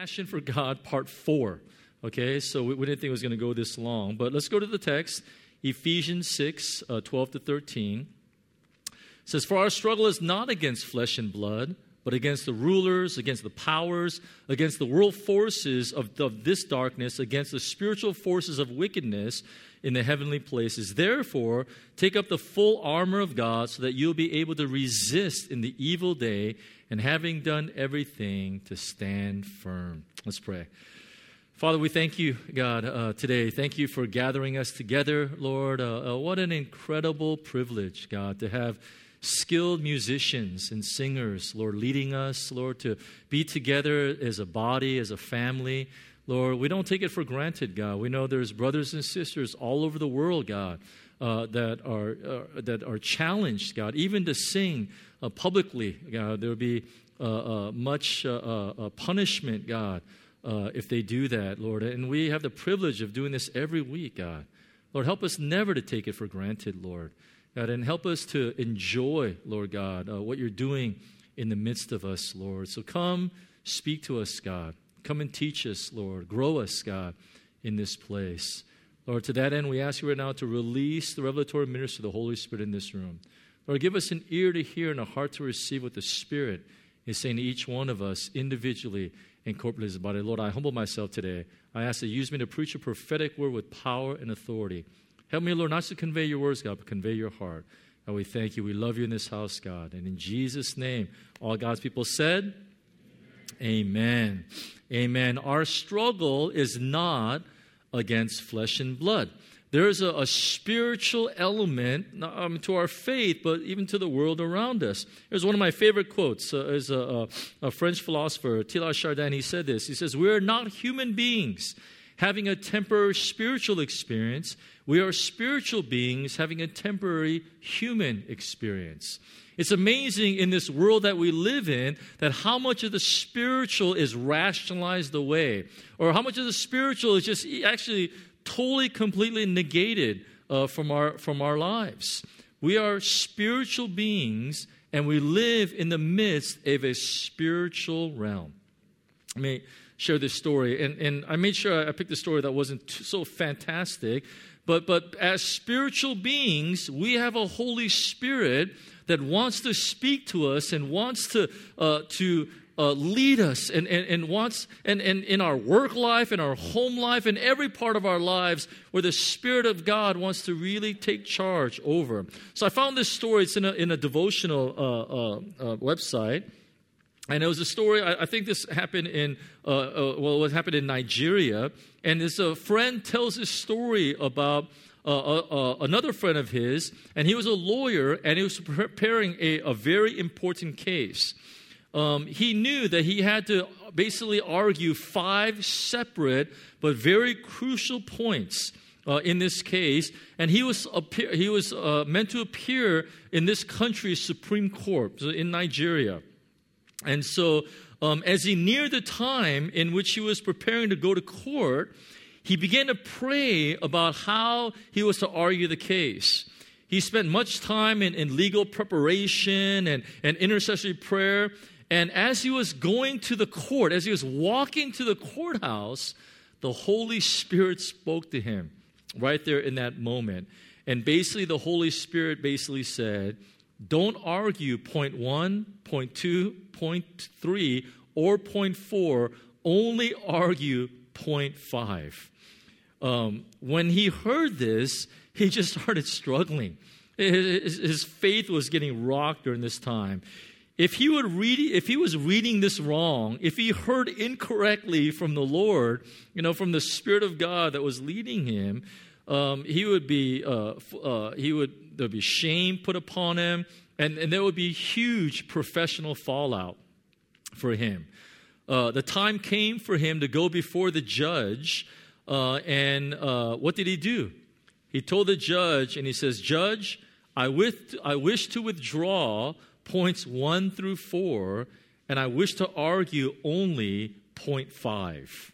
Passion for God, part four. Okay, so we, we didn't think it was going to go this long, but let's go to the text Ephesians 6 uh, 12 to 13. It says, For our struggle is not against flesh and blood, but against the rulers, against the powers, against the world forces of, of this darkness, against the spiritual forces of wickedness in the heavenly places. Therefore, take up the full armor of God so that you'll be able to resist in the evil day, and having done everything, to stand firm. Let's pray. Father, we thank you, God, uh, today. Thank you for gathering us together, Lord. Uh, uh, what an incredible privilege, God, to have skilled musicians and singers, Lord, leading us, Lord, to be together as a body, as a family. Lord, we don't take it for granted, God. We know there's brothers and sisters all over the world, God, uh, that are uh, that are challenged, God, even to sing uh, publicly. God, there will be uh, uh, much uh, punishment, God, if they do that, Lord. And we have the privilege of doing this every week, God. Lord, help us never to take it for granted, Lord. God, and help us to enjoy, Lord God, uh, what you're doing in the midst of us, Lord. So come, speak to us, God. Come and teach us, Lord. Grow us, God, in this place. Lord, to that end, we ask you right now to release the revelatory ministry of the Holy Spirit in this room. Lord, give us an ear to hear and a heart to receive what the Spirit is saying to each one of us individually and corporately as a body. Lord, I humble myself today. I ask that you use me to preach a prophetic word with power and authority. Help me, Lord, not to convey your words, God, but convey your heart. And we thank you. We love you in this house, God. And in Jesus' name, all God's people said, Amen. Amen. Our struggle is not against flesh and blood. There is a, a spiritual element um, to our faith, but even to the world around us. There's one of my favorite quotes. Uh, is a, a, a, French philosopher, Teilhard Chardin. He said this. He says, "We are not human beings having a temporary spiritual experience. We are spiritual beings having a temporary human experience." It's amazing in this world that we live in that how much of the spiritual is rationalized away, or how much of the spiritual is just actually totally, completely negated uh, from, our, from our lives. We are spiritual beings and we live in the midst of a spiritual realm. Let me share this story. And, and I made sure I picked a story that wasn't so fantastic. But, but as spiritual beings, we have a Holy Spirit that wants to speak to us and wants to, uh, to uh, lead us and, and, and wants, and, and in our work life, in our home life, in every part of our lives where the Spirit of God wants to really take charge over. So I found this story, it's in a, in a devotional uh, uh, uh website. And it was a story, I, I think this happened in, uh, uh, well, it happened in Nigeria. And this a friend tells this story about another friend of his, and he was a lawyer, and he was preparing a, a very important case. Um, he knew that he had to basically argue five separate but very crucial points uh, in this case, and he was appear, he was uh, meant to appear in this country's Supreme Court so in Nigeria, and so um, as he neared the time in which he was preparing to go to court, he began to pray about how he was to argue the case. He spent much time in, in legal preparation and, and intercessory prayer. And as he was going to the court, as he was walking to the courthouse, the Holy Spirit spoke to him right there in that moment. And basically, the Holy Spirit basically said, Don't argue point one, point two, point three, or point four, only argue point five. Um, when he heard this, he just started struggling. His, his faith was getting rocked during this time if he would read if he was reading this wrong if he heard incorrectly from the lord you know from the spirit of god that was leading him um, he would be uh, uh, he would there'd be shame put upon him and, and there would be huge professional fallout for him uh, the time came for him to go before the judge uh, and uh, what did he do he told the judge and he says judge i, with, I wish to withdraw points one through four, and I wish to argue only point five.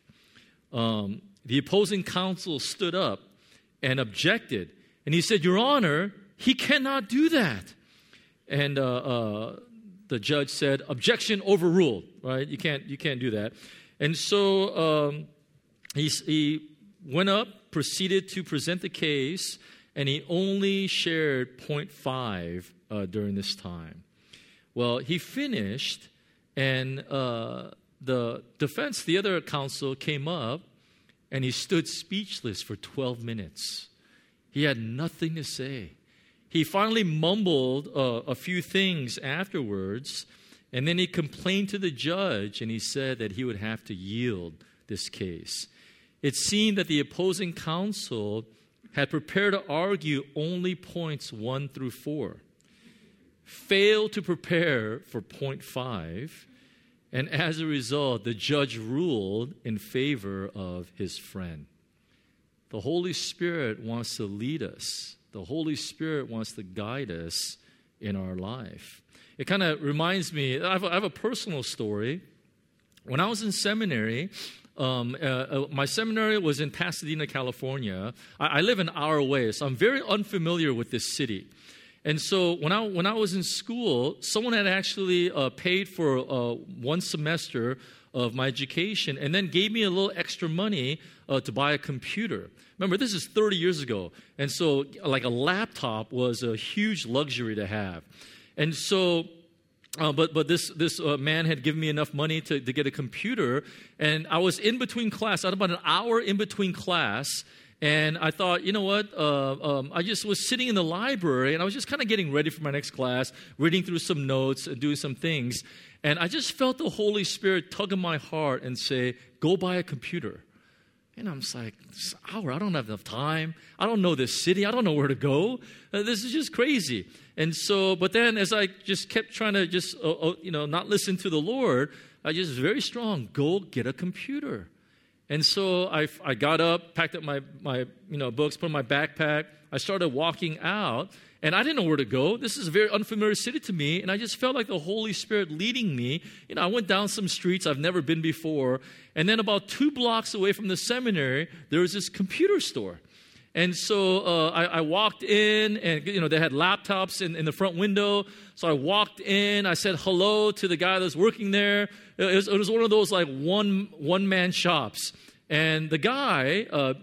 Um, the opposing counsel stood up and objected, and he said, Your Honor, he cannot do that. And uh, uh, the judge said, Objection overruled, right? You can't, you can't do that. And so um, he, he went up, proceeded to present the case, and he only shared 0.5 uh, during this time. Well, he finished, and uh, the defense, the other counsel, came up, and he stood speechless for 12 minutes. He had nothing to say. He finally mumbled uh, a few things afterwards, and then he complained to the judge, and he said that he would have to yield this case. It seemed that the opposing counsel had prepared to argue only points one through four, failed to prepare for point five, and as a result, the judge ruled in favor of his friend. The Holy Spirit wants to lead us, the Holy Spirit wants to guide us in our life. It kind of reminds me, I have, a, I have a personal story. When I was in seminary, um, uh, uh, my seminary was in Pasadena, California. I, I, live an hour away, so I'm very unfamiliar with this city. And so when I, when I was in school, someone had actually uh, paid for uh, one semester of my education and then gave me a little extra money uh, to buy a computer. Remember, this is 30 years ago. And so, like, a laptop was a huge luxury to have. And so, uh, but but this this uh, man had given me enough money to, to get a computer, and I was in between class. I had about an hour in between class, and I thought, you know what? Uh, um, I just was sitting in the library, and I was just kind of getting ready for my next class, reading through some notes, and doing some things, and I just felt the Holy Spirit tug on my heart and say, "Go buy a computer." And I'm just like, this hour, I don't have enough time. I don't know this city. I don't know where to go. Uh, this is just crazy. And so, but then as I just kept trying to just, uh, uh, you know, not listen to the Lord, I just very strong, go get a computer. And so I, I got up, packed up my, my you know, books, put in my backpack. I started walking out, and I didn't know where to go. This is a very unfamiliar city to me, and I just felt like the Holy Spirit leading me. You know, I went down some streets I've never been before, and then about two blocks away from the seminary, there was this computer store. And so uh, I, I, walked in, and you know they had laptops in, in, the front window. So I walked in. I said hello to the guy that was working there. It was, it was one of those like one one man shops. And the guy uh,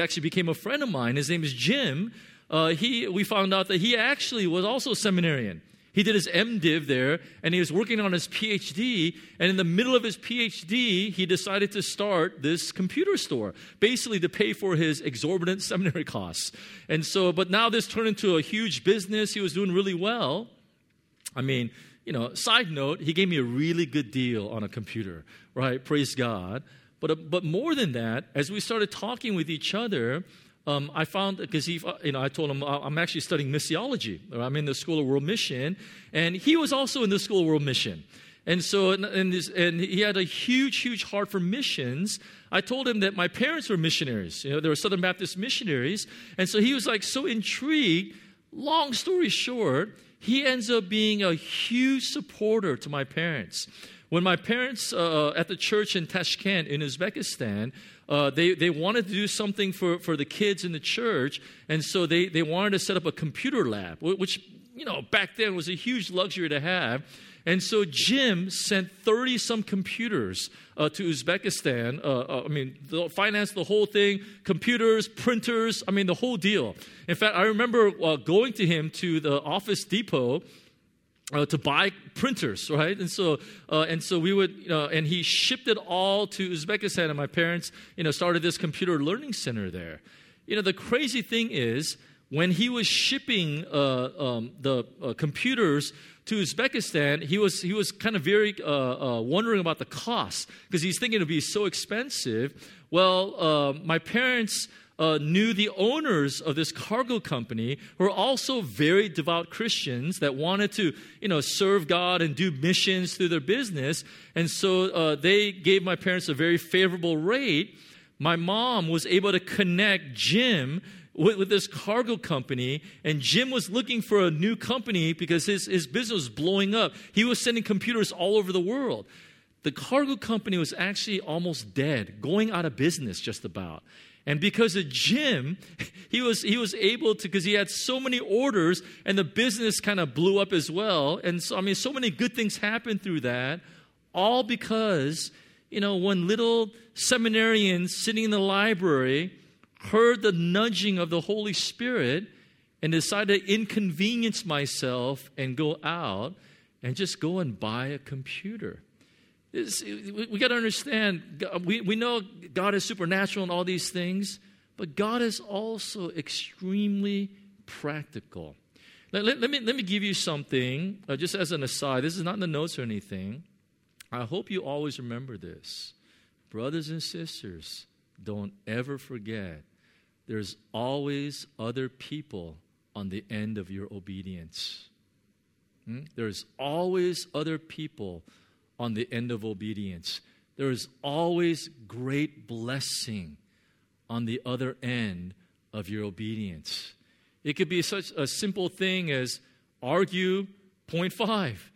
actually became a friend of mine. His name is Jim. Uh, he we found out that he actually was also a seminarian. He did his MDiv there, and he was working on his PhD. And in the middle of his PhD, he decided to start this computer store, basically to pay for his exorbitant seminary costs. And so, but now this turned into a huge business. He was doing really well. I mean, you know, side note, he gave me a really good deal on a computer, right? Praise God. But, uh, but more than that, as we started talking with each other, um, I found because he, you know, I told him I'm actually studying missiology. I'm in the School of World Mission, and he was also in the School of World Mission. And so, and, this, and he had a huge, huge heart for missions. I told him that my parents were missionaries. You know, they were Southern Baptist missionaries, and so he was like so intrigued. Long story short, he ends up being a huge supporter to my parents. When my parents uh, at the church in Tashkent in Uzbekistan, uh, they, they wanted to do something for, for the kids in the church, and so they, they wanted to set up a computer lab, which, you know, back then was a huge luxury to have. And so Jim sent 30 some computers uh, to Uzbekistan. Uh, uh, I mean, financed the whole thing computers, printers, I mean, the whole deal. In fact, I remember uh, going to him to the Office Depot uh, to buy printers, right? And so, uh, and so we would, you know, and he shipped it all to Uzbekistan, and my parents, you know, started this computer learning center there. You know, the crazy thing is, when he was shipping uh, um, the uh, computers to Uzbekistan, he was he was kind of very uh, wondering about the cost because he's thinking it'd be so expensive. Well, my parents uh, knew the owners of this cargo company who were also very devout Christians that wanted to, you know, serve God and do missions through their business. And so uh, they gave my parents a very favorable rate. My mom was able to connect Jim with, with, this cargo company, and Jim was looking for a new company because his, his business was blowing up. He was sending computers all over the world. The cargo company was actually almost dead, going out of business just about. And because of Jim, he was, he was able to, because he had so many orders and the business kind of blew up as well. And so, I mean, so many good things happened through that, all because you know, one little seminarian sitting in the library heard the nudging of the Holy Spirit and decided to inconvenience myself and go out and just go and buy a computer. We got to understand, we, we know God is supernatural and all these things, but God is also extremely practical. Let, let, let me, let me give you something, uh, just as an aside. This is not in the notes or anything. I hope you always remember this. Brothers and sisters, don't ever forget there's always other people on the end of your obedience. Hmm? There's always other people on the end of obedience. There is always great blessing on the other end of your obedience. It could be such a simple thing as argue point five.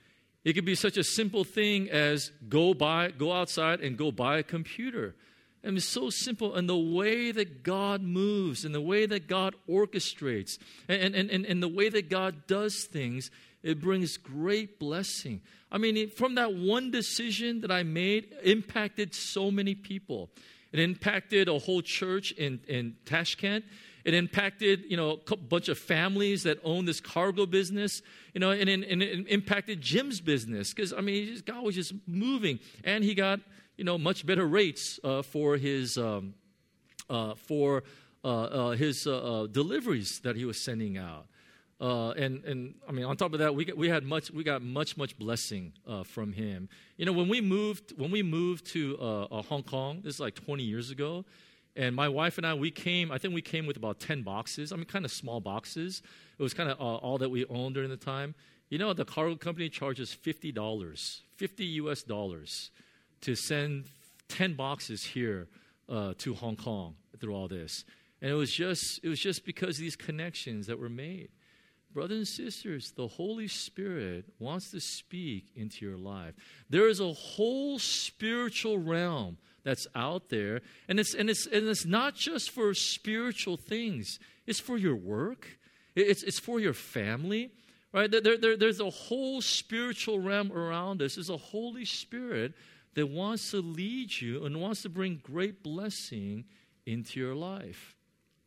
It could be such a simple thing as go buy, go outside and go buy a computer. I mean, it's so simple. And the way that God moves and the way that God orchestrates and, and, and, and the way that God does things, it brings great blessing. I mean, from that one decision that I made, impacted so many people. It impacted a whole church in, in Tashkent. It impacted, you know, a bunch of families that own this cargo business, you know, and, and, and it impacted Jim's business because, I mean, just, God was just moving. And he got, you know, much better rates uh, for his, um, uh, for, uh, uh his uh, uh, deliveries that he was sending out. Uh, and and I mean, on top of that, we we had much we got much much blessing uh, from him. You know, when we moved when we moved to uh, Hong Kong, this is like 20 years ago. And my wife and I, we came, I think we came with about 10 boxes. I mean, kind of small boxes. It was kind of uh, all that we owned during the time. You know, the cargo company charges $50, 50 US dollars to send 10 boxes here uh, to Hong Kong through all this. And it was just, it was just because of these connections that were made. Brothers and sisters, the Holy Spirit wants to speak into your life. There is a whole spiritual realm that's out there. And it's, and it's, and it's not just for spiritual things, it's for your work, it's, it's for your family. Right? There, there, there's a whole spiritual realm around us. There's a Holy Spirit that wants to lead you and wants to bring great blessing into your life.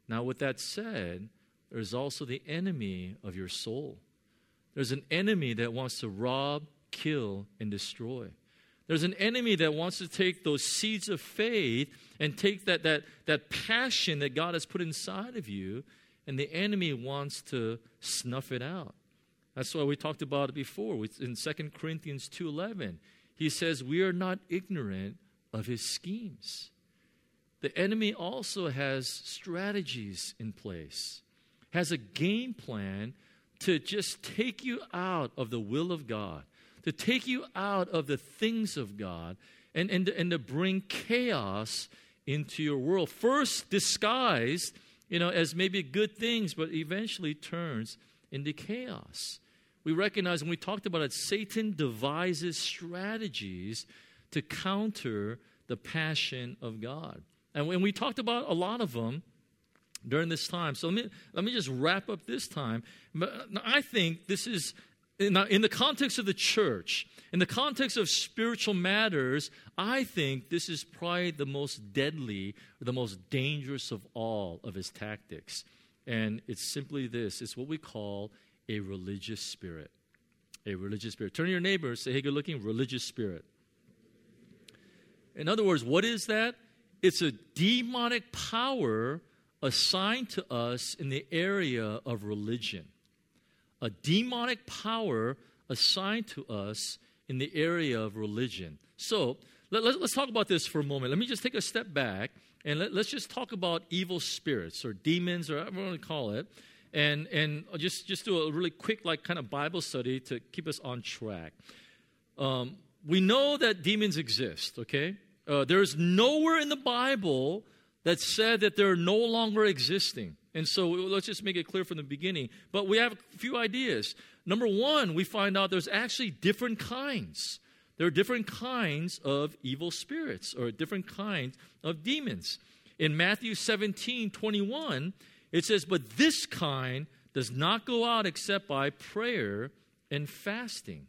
Now, with that said, there's also the enemy of your soul. There's an enemy that wants to rob, kill, and destroy. There's an enemy that wants to take those seeds of faith and take that, that, that passion that God has put inside of you, and the enemy wants to snuff it out. That's why we talked about it before in 2 Corinthians 2.11. He says, we are not ignorant of his schemes. The enemy also has strategies in place, has a game plan to just take you out of the will of God to take you out of the things of God and, and, and to bring chaos into your world. First disguised, you know, as maybe good things, but eventually turns into chaos. We recognize, and we talked about it, Satan devises strategies to counter the passion of God. And when we talked about a lot of them during this time. So let me, let me just wrap up this time. But uh, I think this is in the, in the context of the church, in the context of spiritual matters, I think this is probably the most deadly, the most dangerous of all of his tactics. And it's simply this it's what we call a religious spirit. A religious spirit. Turn to your neighbor say, hey, good looking, religious spirit. In other words, what is that? It's a demonic power assigned to us in the area of religion a demonic power assigned to us in the area of religion. So let, us let, talk about this for a moment. Let me just take a step back and let, us just talk about evil spirits or demons or whatever you want to call it. And, and just, just do a really quick, like, kind of Bible study to keep us on track. Um, we know that demons exist, okay? Uh, there's nowhere in the Bible that said that they're no longer existing. And so let's just make it clear from the beginning. But we have a few ideas. Number one, we find out there's actually different kinds. There are different kinds of evil spirits or different kinds of demons. In Matthew 17 21, it says, But this kind does not go out except by prayer and fasting.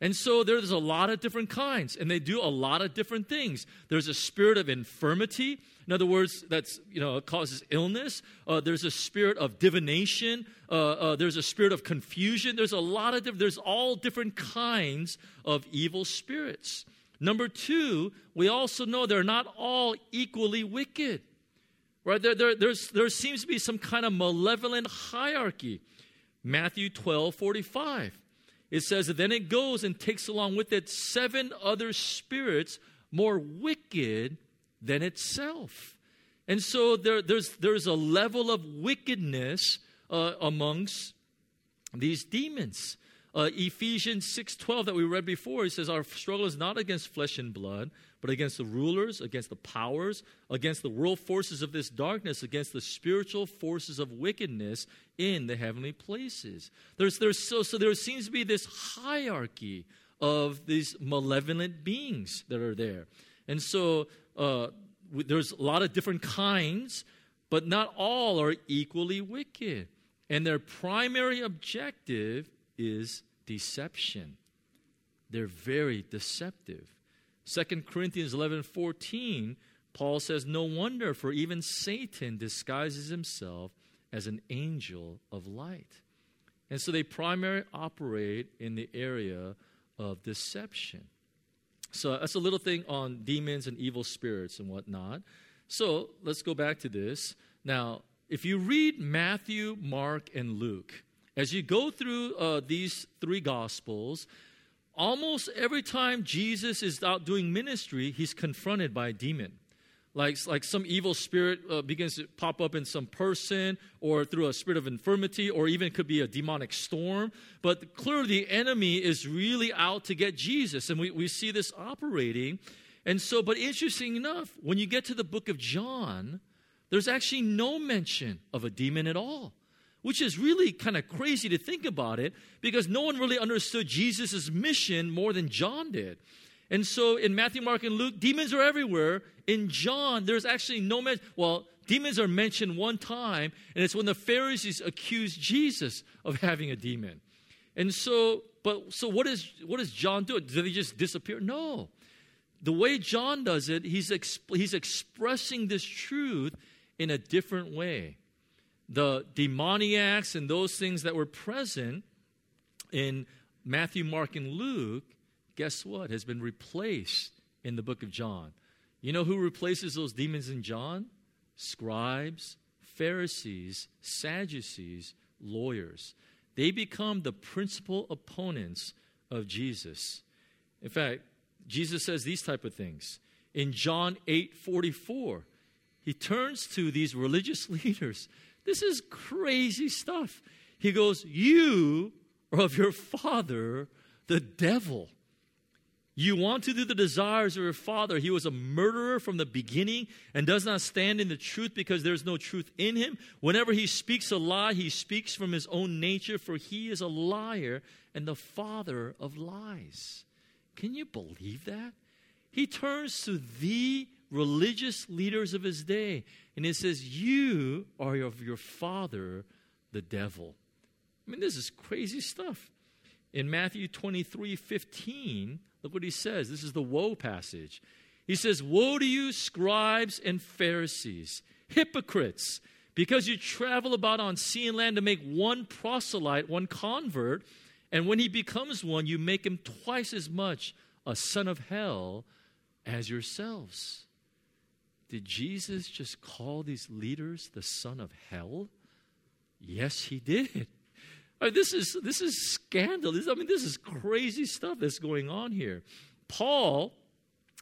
And so there's a lot of different kinds, and they do a lot of different things. There's a spirit of infirmity. In other words, that's you know causes illness. Uh, there's a spirit of divination. Uh, uh, there's a spirit of confusion. There's a lot of different. There's all different kinds of evil spirits. Number two, we also know they're not all equally wicked. Right? There, there, there seems to be some kind of malevolent hierarchy. Matthew 12, 45 it says that then it goes and takes along with it seven other spirits more wicked than itself. And so there, there's, there's a level of wickedness uh, amongst these demons. Uh, Ephesians 6:12 that we read before, he says, Our struggle is not against flesh and blood, but against the rulers, against the powers, against the world forces of this darkness, against the spiritual forces of wickedness in the heavenly places. There's, there's so, so there seems to be this hierarchy of these malevolent beings that are there. And so uh, there's a lot of different kinds, but not all are equally wicked. And their primary objective is deception. They're very deceptive. 2 Corinthians 11 14, Paul says, No wonder, for even Satan disguises himself as an angel of light. And so they primarily operate in the area of deception. So that's a little thing on demons and evil spirits and whatnot. So let's go back to this. Now, if you read Matthew, Mark, and Luke, as you go through uh, these three gospels, almost every time Jesus is out doing ministry, he's confronted by a demon. Like, like some evil spirit uh, begins to pop up in some person, or through a spirit of infirmity, or even could be a demonic storm. But clearly, the enemy is really out to get Jesus, and we, we see this operating. And so, but interesting enough, when you get to the book of John, there's actually no mention of a demon at all which is really kind of crazy to think about it because no one really understood Jesus' mission more than John did. And so in Matthew, Mark, and Luke, demons are everywhere. In John, there's actually no mention. Well, demons are mentioned one time, and it's when the Pharisees accuse Jesus of having a demon. And so, but so what is what does John do? Did he just disappear? No. The way John does it, he's exp- he's expressing this truth in a different way the demoniacs and those things that were present in Matthew, Mark, and Luke, guess what? Has been replaced in the book of John. You know who replaces those demons in John? Scribes, Pharisees, Sadducees, lawyers. They become the principal opponents of Jesus. In fact, Jesus says these type of things. In John 8 44, he turns to these religious leaders this is crazy stuff. He goes, You are of your father, the devil. You want to do the desires of your father. He was a murderer from the beginning and does not stand in the truth because there's no truth in him. Whenever he speaks a lie, he speaks from his own nature, for he is a liar and the father of lies. Can you believe that? He turns to the religious leaders of his day. And he says, You are of your father, the devil. I mean, this is crazy stuff. In Matthew 23 15, look what he says. This is the woe passage. He says, Woe to you, scribes and Pharisees, hypocrites, because you travel about on sea and land to make one proselyte, one convert, and when he becomes one, you make him twice as much a son of hell as yourselves. Did Jesus just call these leaders the son of hell? Yes, he did. I mean, this is this is scandal. This, I mean, this is crazy stuff that's going on here. Paul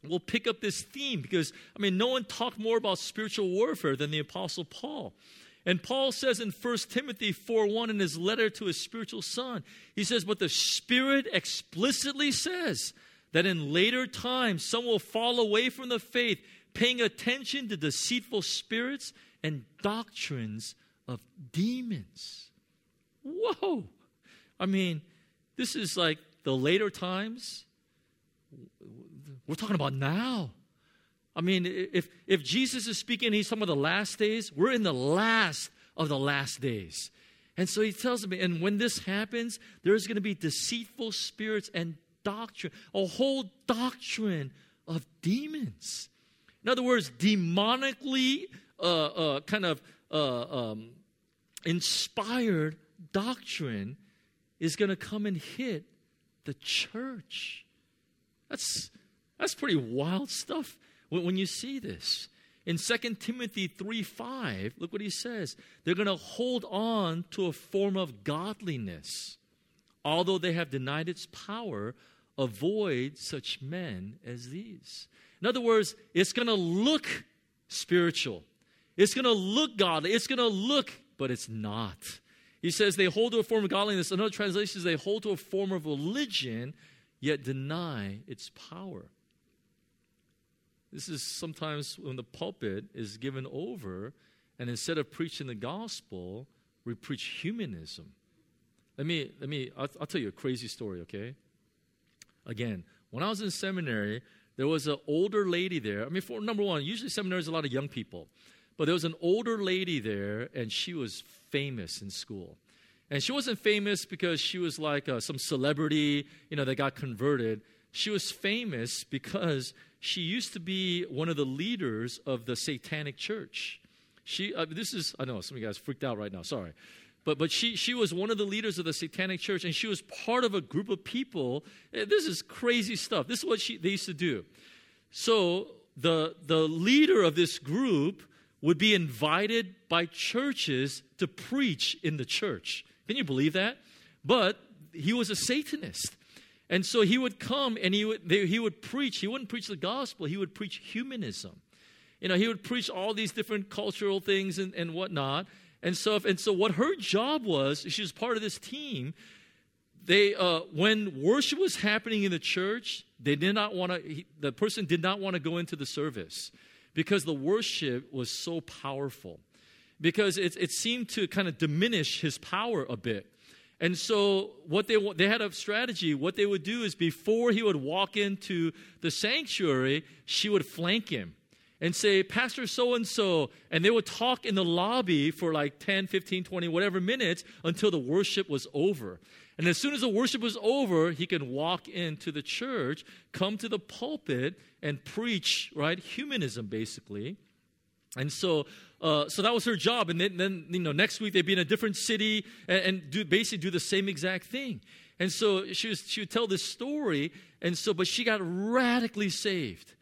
will pick up this theme because I mean, no one talked more about spiritual warfare than the apostle Paul. And Paul says in 1 Timothy 4 1 in his letter to his spiritual son, he says, But the Spirit explicitly says that in later times some will fall away from the faith, paying attention to deceitful spirits and doctrines of demons. Whoa! I mean, this is like the later times. We're talking about now. I mean, if, if Jesus is speaking, he's talking about the last days, we're in the last of the last days. And so he tells me, and when this happens, there's going to be deceitful spirits and doctrine, a whole doctrine of demons. In other words, demonically uh, uh, kind of uh, um, inspired doctrine is going to come and hit the church. That's, that's pretty wild stuff when, when you see this. In 2 Timothy 3 5, look what he says. They're going to hold on to a form of godliness. Although they have denied its power, avoid such men as these. In other words, it's going to look spiritual. It's going to look godly. It's going to look, but it's not. He says they hold to a form of godliness. Another translation is they hold to a form of religion, yet deny its power. This is sometimes when the pulpit is given over, and instead of preaching the gospel, we preach humanism. Let me, let me, I'll, I'll tell you a crazy story, okay? Again, when I was in seminary, there was an older lady there. I mean, for number one, usually seminaries a lot of young people, but there was an older lady there, and she was famous in school. And she wasn't famous because she was like uh, some celebrity, you know, that got converted. She was famous because she used to be one of the leaders of the satanic church. She, uh, this is, I know some of you guys freaked out right now, sorry. But, but she, she was one of the leaders of the satanic church, and she was part of a group of people. Eh, this is crazy stuff. This is what she, they used to do. So the, the leader of this group would be invited by churches to preach in the church. Can you believe that? But he was a Satanist. And so he would come and he would, they, he would preach. He wouldn't preach the gospel, he would preach humanism. You know, he would preach all these different cultural things and, and whatnot. And so, and so what her job was, she was part of this team. They, uh, when worship was happening in the church, they did not want to. The person did not want to go into the service because the worship was so powerful, because it, it seemed to kind of diminish his power a bit. And so, what they they had a strategy. What they would do is before he would walk into the sanctuary, she would flank him and say, Pastor so and so. And they would talk in the lobby for like 10, 15, 20, whatever minutes until the worship was over. And as soon as the worship was over, he can walk into the church, come to the pulpit, and preach, right? Humanism, basically. And so, uh, so that was her job. And then, then, you know, next week they'd be in a different city and, and do, basically do the same exact thing. And so she, was, she would tell this story. And so, but she got radically saved.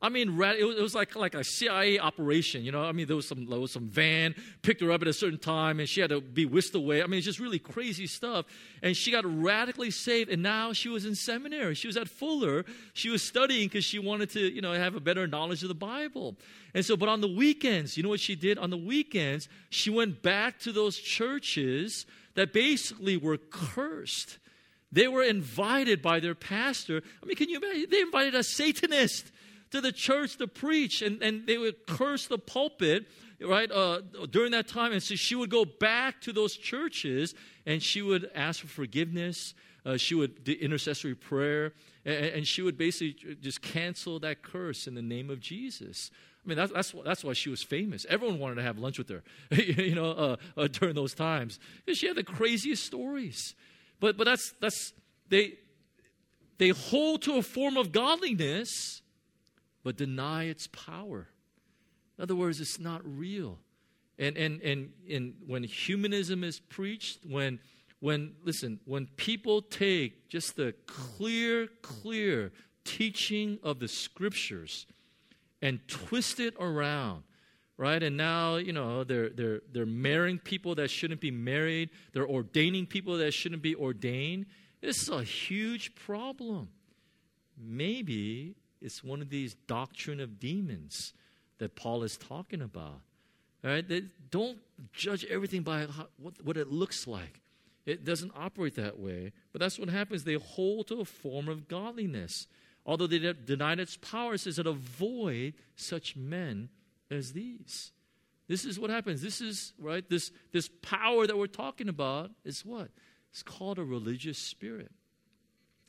I mean, it was like like a CIA operation, you know. I mean, there was some there was some van picked her up at a certain time, and she had to be whisked away. I mean, it's just really crazy stuff. And she got radically saved, and now she was in seminary. She was at Fuller. She was studying because she wanted to, you know, have a better knowledge of the Bible. And so, but on the weekends, you know what she did? On the weekends, she went back to those churches that basically were cursed. They were invited by their pastor. I mean, can you imagine? They invited a Satanist to the church to preach, and, and they would curse the pulpit, right, uh, during that time. And so she would go back to those churches and she would ask for forgiveness. Uh, she would do intercessory prayer, and, and, she would basically just cancel that curse in the name of Jesus. I mean, that's, that's, that's why she was famous. Everyone wanted to have lunch with her, you know, uh, uh, during those times. Because she had the craziest stories. But, but that's, that's, they, they hold to a form of godliness but deny its power. In other words, it's not real. And, and, and, and when humanism is preached, when, when, listen, when people take just the clear, clear teaching of the scriptures and twist it around, right? And now, you know, they're, they're, they're marrying people that shouldn't be married, they're ordaining people that shouldn't be ordained. This is a huge problem. Maybe it's one of these doctrine of demons that Paul is talking about. All right? They don't judge everything by how, what, what it looks like. It doesn't operate that way. But that's what happens. They hold to a form of godliness. Although they denied its power, it says that avoid such men as these. This is what happens. This is, right, this, this power that we're talking about is what? It's called a religious spirit.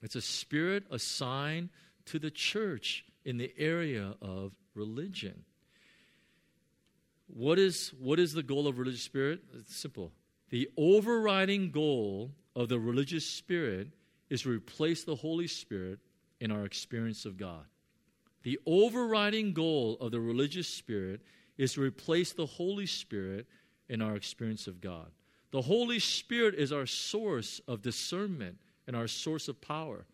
It's a spirit assigned to the church in the area of religion. What is, what is the goal of religious spirit? It's simple. The overriding goal of the religious spirit is to replace the Holy Spirit in our experience of God. The overriding goal of the religious spirit is to replace the Holy Spirit in our experience of God. The Holy Spirit is our source of discernment and our source of power.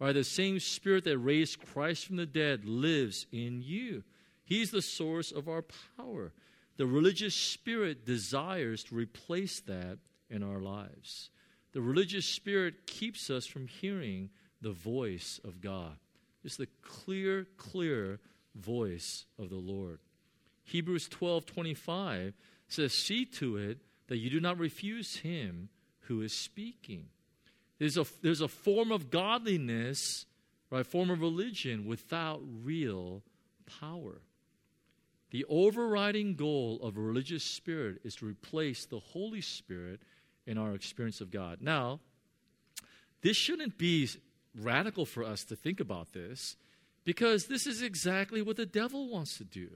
Right? The same Spirit that raised Christ from the dead lives in you. He's the source of our power. The religious spirit desires to replace that in our lives. The religious spirit keeps us from hearing the voice of God. It's the clear, clear voice of the Lord. Hebrews 12 25 says, See to it that you do not refuse him who is speaking. There's a, there's a form of godliness, right, form of religion without real power. The overriding goal of a religious spirit is to replace the Holy Spirit in our experience of God. Now, this shouldn't be radical for us to think about this because this is exactly what the devil wants to do.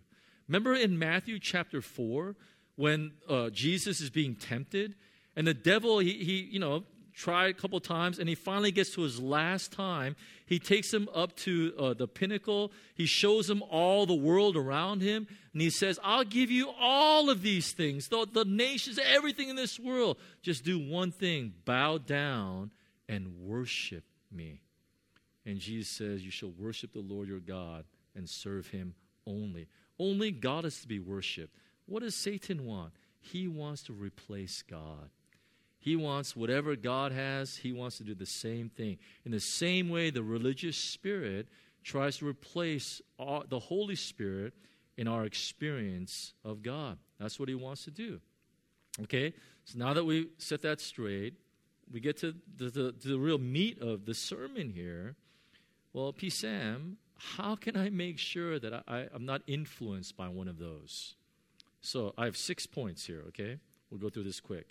Remember in Matthew chapter 4 when uh, Jesus is being tempted and the devil, he, he you know, tried a couple times and he finally gets to his last time. He takes him up to uh, the pinnacle. He shows him all the world around him and he says, I'll give you all of these things, the, the nations, everything in this world. Just do one thing bow down and worship me. And Jesus says, You shall worship the Lord your God and serve him only. Only God is to be worshiped. What does Satan want? He wants to replace God. He wants whatever God has, he wants to do the same thing. In the same way, the religious spirit tries to replace all, the Holy Spirit in our experience of God. That's what he wants to do. Okay? So now that we set that straight, we get to the, the, the real meat of the sermon here. Well, P. Sam, how can I make sure that I, I'm not influenced by one of those? So I have six points here, okay? We'll go through this quick.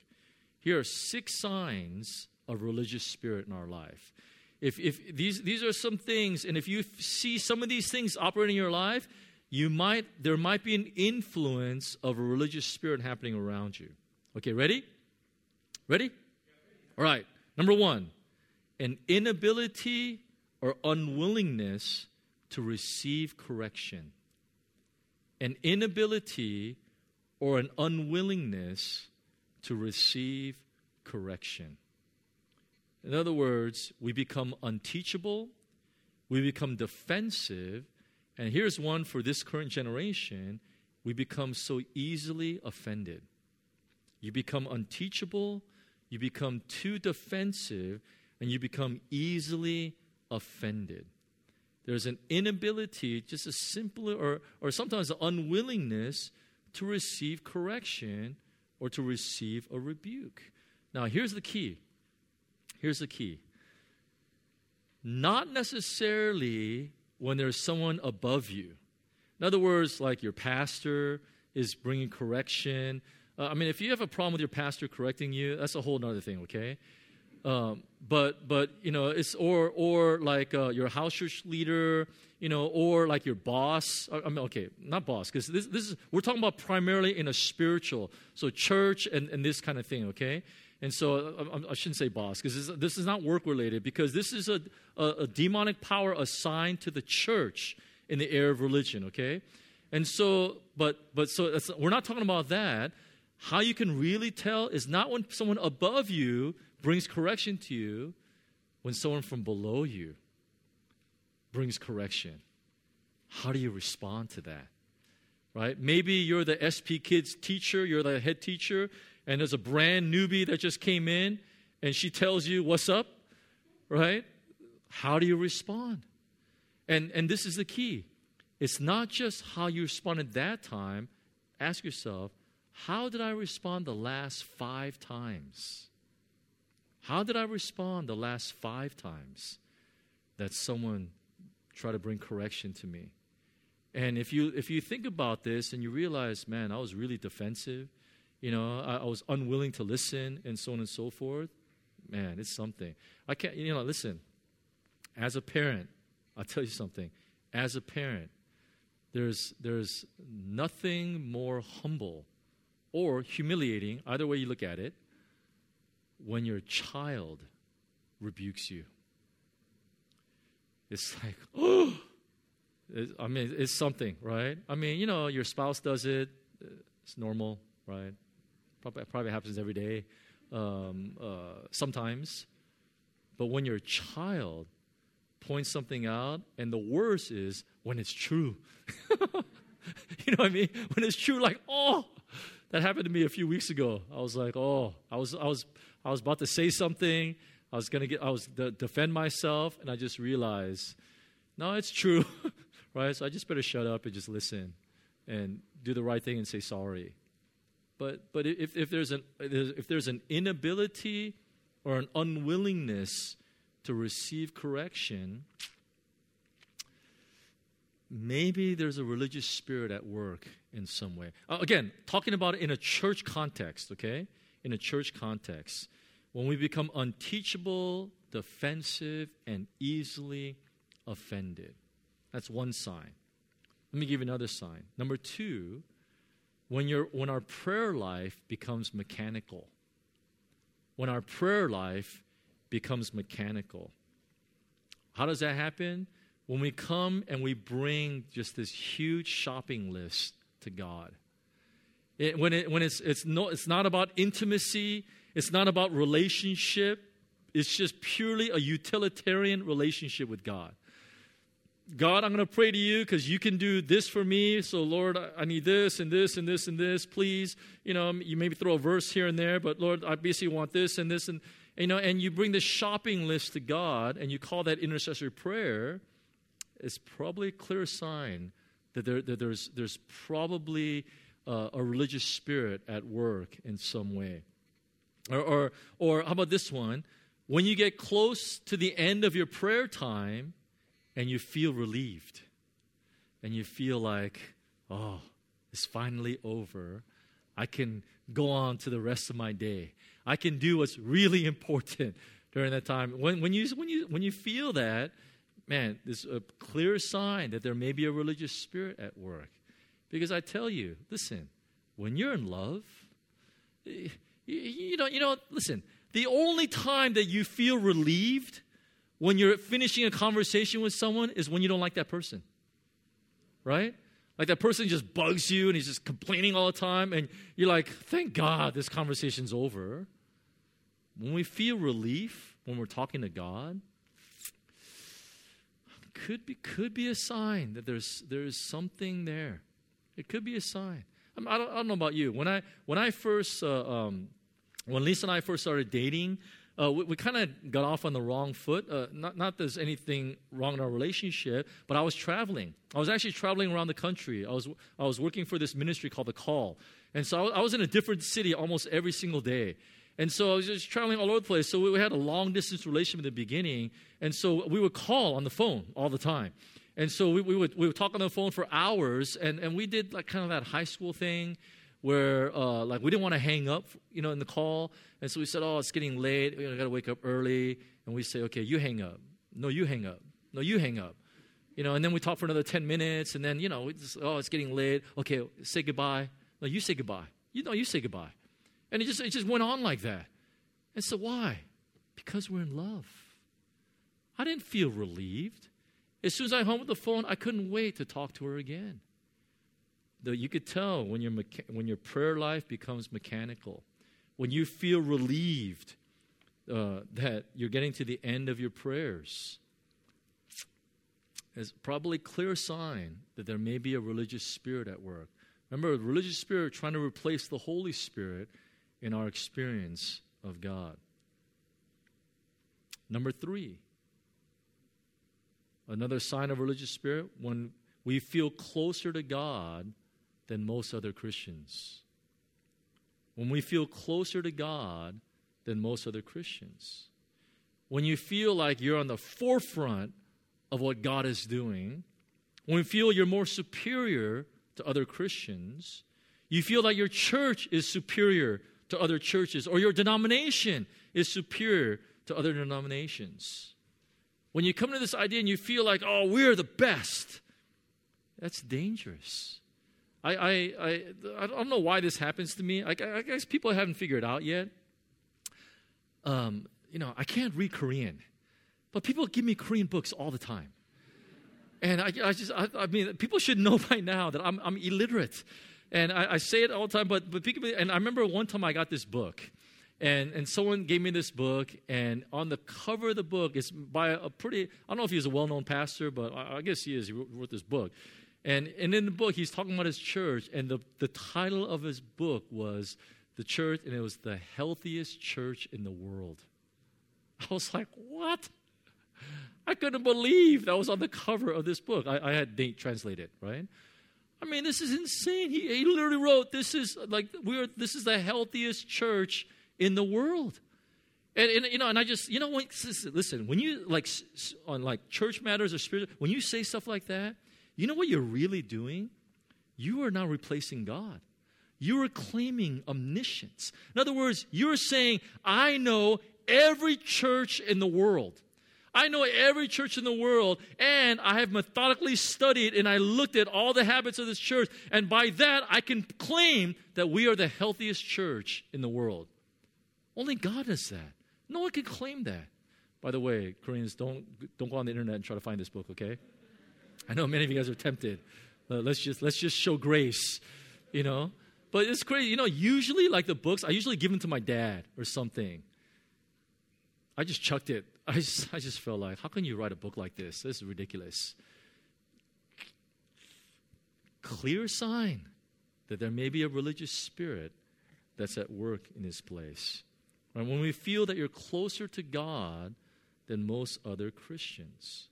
Here are six signs of religious spirit in our life. If, if these, these are some things, and if you see some of these things operating in your life, you might, there might be an influence of a religious spirit happening around you. Okay, ready? Ready? All right. Number one, an inability or unwillingness to receive correction. An inability or an unwillingness to receive correction. In other words, we become unteachable, we become defensive, and here's one for this current generation we become so easily offended. You become unteachable, you become too defensive, and you become easily offended. There's an inability, just a simple, or, or sometimes an unwillingness to receive correction or to receive a rebuke. Now, here's the key. Here's the key. Not necessarily when there's someone above you. In other words, like your pastor is bringing correction. Uh, I mean, if you have a problem with your pastor correcting you, that's a whole other thing, okay? Um, but but you know it's or or like uh, your house church leader, you know, or like your boss. I mean, okay, not boss, because this this is we're talking about primarily in a spiritual, so church and and this kind of thing, okay. And so I, I shouldn't say boss because this, this, is not work related because this is a, a, a demonic power assigned to the church in the area of religion, okay? And so, but but so we're not talking about that. How you can really tell is not when someone above you brings correction to you when someone from below you brings correction. How do you respond to that? Right? Maybe you're the SP Kids teacher, you're the head teacher, and there's a brand newbie that just came in and she tells you, What's up? Right? How do you respond? And, and this is the key. It's not just how you responded that time. Ask yourself, how did I respond the last five times? How did I respond the last five times that someone tried to bring correction to me? And if you if you think about this and you realize, man, I was really defensive, you know, I, I was unwilling to listen, and so on and so forth. Man, it's something. I can't, you know, listen. As a parent, I'll tell you something. As a parent, there's there's nothing more humble or humiliating, either way you look at it, when your child rebukes you. it's like, oh, I mean, it's something, right? I mean, you know, your spouse does it, it's normal, right? Probably, probably happens every day, um, uh, sometimes. But when your child points something out, and the worst is when it's true. you know what I mean? When it's true, like, oh, that happened to me a few weeks ago. I was like, oh, I was, I was, I was about to say something. I was gonna get, I was to defend myself, and I just realized, no, it's true, right? So I just better shut up and just listen, and do the right thing and say sorry. But but if, if there's an if there's an inability or an unwillingness to receive correction, maybe there's a religious spirit at work in some way. Uh, again, talking about it in a church context, okay? In a church context. When we become unteachable, defensive, and easily offended. That's one sign. Let me give you another sign. Number two, when, you when our prayer life becomes mechanical. When our prayer life becomes mechanical. How does that happen? When we come and we bring just this huge shopping list to God. It, when it, when it's, it's, no, it's not about intimacy, it's not about relationship, it's just purely a utilitarian relationship with God. God, I'm going to pray to you because you can do this for me. So, Lord, I need this and this and this and this. Please, you know, you maybe throw a verse here and there, but Lord, I basically want this and this and you know, and you bring the shopping list to God and you call that intercessory prayer. It's probably a clear sign that, there, that there's, there's probably uh, a religious spirit at work in some way. Or, or, or how about this one? When you get close to the end of your prayer time and you feel relieved and you feel like, oh, it's finally over, I can go on to the rest of my day. I can do what's really important during that time. When, when, you, when, you, when you feel that, man, there's a clear sign that there may be a religious spirit at work. Because I tell you, listen, when you're in love, you, you know, you know, listen, the only time that you feel relieved when you're finishing a conversation with someone is when you don't like that person. Right? Like that person just bugs you and he's just complaining all the time, and you're like, thank God this conversation's over. When we feel relief when we're talking to God, could be, could be a sign that there's, there's something there. It could be a sign. I, mean, I, don't, I don't know about you. When I, when I first, uh, um, when Lisa and I first started dating, uh, we, we kind of got off on the wrong foot. Uh, not, not there's anything wrong in our relationship, but I was traveling. I was actually traveling around the country. I was, I was working for this ministry called The Call. And so I was in a different city almost every single day. And so I was just traveling all over the place. So we had a long distance relationship in the beginning. And so we would call on the phone all the time. And so we, we, would, we would talk on the phone for hours. And, and we did like kind of that high school thing where uh, like we didn't want to hang up, you know, in the call. And so we said, oh, it's getting late. We got to wake up early. And we say, okay, you hang up. No, you hang up. No, you hang up. You know, and then we talk for another 10 minutes. And then, you know, just, oh, it's getting late. Okay, say goodbye. No, you say goodbye. You know, you say goodbye. And it just, it just went on like that. And so why? Because we're in love. I didn't feel relieved. As soon as I hung up the phone, I couldn't wait to talk to her again. You could tell when, your mecha- when your prayer life becomes mechanical, when you feel relieved uh, that you're getting to the end of your prayers. It's probably a clear sign that there may be a religious spirit at work. Remember, the religious spirit trying to replace the Holy Spirit in our experience of God. Number three, another sign of religious spirit when we feel closer to God than most other Christians. When we feel closer to God than most other Christians. When you feel like you're on the forefront of what God is doing, when you feel you're more superior to other Christians, you feel like your church is superior to other churches or your denomination is superior to other denominations. When you come to this idea and you feel like, oh, we're the best, that's dangerous. I, I, I, I don't know why this happens to me. I, I guess people haven't figured it out yet. Um, you know, I can't read Korean, but people give me Korean books all the time. And I, I just, I, I, mean, people should know by now that I'm, I'm illiterate. And I, I, say it all the time, but, but people, and I remember one time I got this book. And, and someone gave me this book, and on the cover of the book, it's by a pretty, I don't know if he's a well known pastor, but I, I, guess he is. He wrote, wrote this book. And, and in the book, he's talking about his church, and the, the title of his book was The Church, and it was the healthiest church in the world. I was like, what? I couldn't believe that was on the cover of this book. I, I had Nate translate it, right? I mean, this is insane. He, he literally wrote, "This is like we're this is the healthiest church in the world." And, and you know, and I just you know, when, listen, when you like on like church matters or spiritual, when you say stuff like that, you know what you're really doing? You are now replacing God. You are claiming omniscience. In other words, you're saying, "I know every church in the world." I know every church in the world, and I have methodically studied and I looked at all the habits of this church, and by that I can claim that we are the healthiest church in the world. Only God does that. No one can claim that. By the way, Koreans, don't, don't go on the internet and try to find this book, okay? I know many of you guys are tempted. Uh, let's, just, let's just show grace, you know? But it's crazy. You know, usually, like the books, I usually give them to my dad or something. I just chucked it I just, I just felt like, how can you write a book like this? This is ridiculous. Clear sign that there may be a religious spirit that's at work in this place. And when we feel that you're closer to God than most other Christians.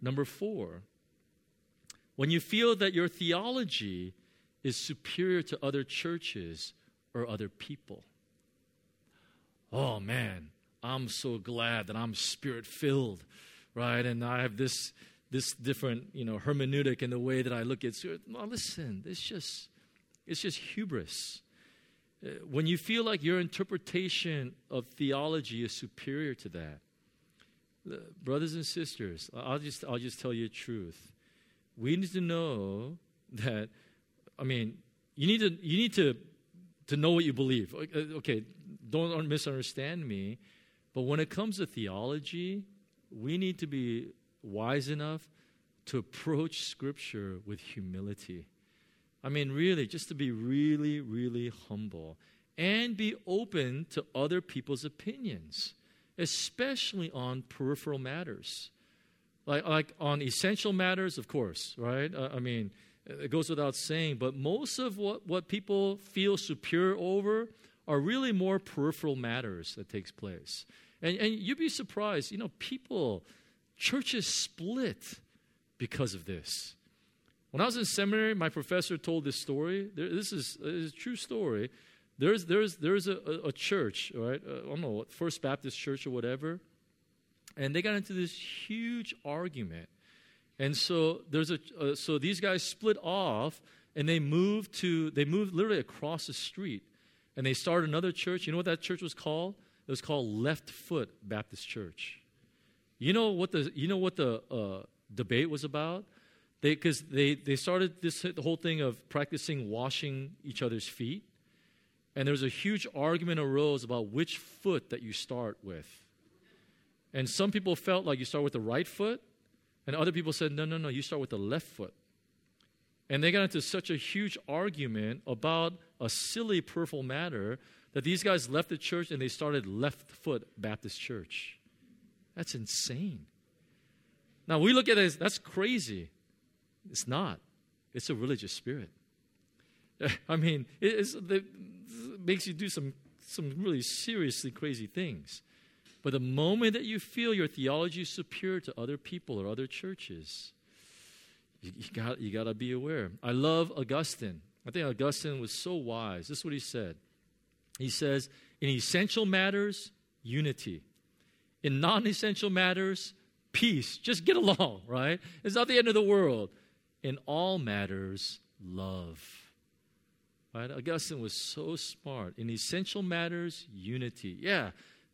Number four, when you feel that your theology is superior to other churches or other people. Oh man, I'm so glad that I'm spirit filled, right? And I have this this different, you know, hermeneutic in the way that I look at spirit. Well, listen, it's just it's just hubris. Uh, when you feel like your interpretation of theology is superior to that, uh, brothers and sisters, I'll just I'll just tell you the truth. We need to know that. I mean, you need to you need to to know what you believe. Okay, don't misunderstand me. But when it comes to theology, we need to be wise enough to approach Scripture with humility. I mean, really, just to be really, really humble and be open to other people's opinions, especially on peripheral matters. Like, like on essential matters, of course, right? Uh, I mean, it goes without saying, but most of what, what people feel superior over are really more peripheral matters that takes place. And, and you'd be surprised, you know, people, churches split because of this. When I was in seminary, my professor told this story. There, this, is, this, is, a true story. There's, there's, there's a, a, a church, right? Uh, I don't know, First Baptist Church or whatever. And they got into this huge argument. And so there's a uh, so these guys split off and they moved to they moved literally across the street and they started another church. You know what that church was called? It was called Left Foot Baptist Church. You know what the you know what the uh, debate was about? Because they, they, they started this the whole thing of practicing washing each other's feet, and there was a huge argument arose about which foot that you start with. And some people felt like you start with the right foot, and other people said, no, no, no, you start with the left foot. And they got into such a huge argument about a silly peripheral matter that these guys left the church and they started Left Foot Baptist Church. That's insane. Now we look at it as that's crazy. It's not. It's a religious spirit. I mean, it, it makes you do some, some really seriously crazy things. But the moment that you feel your theology is superior to other people or other churches, you, you got you to be aware. I love Augustine. I think Augustine was so wise. This is what he said. He says, in essential matters, unity. In non essential matters, peace. Just get along, right? It's not the end of the world. In all matters, love. Right? Augustine was so smart. In essential matters, unity. Yeah,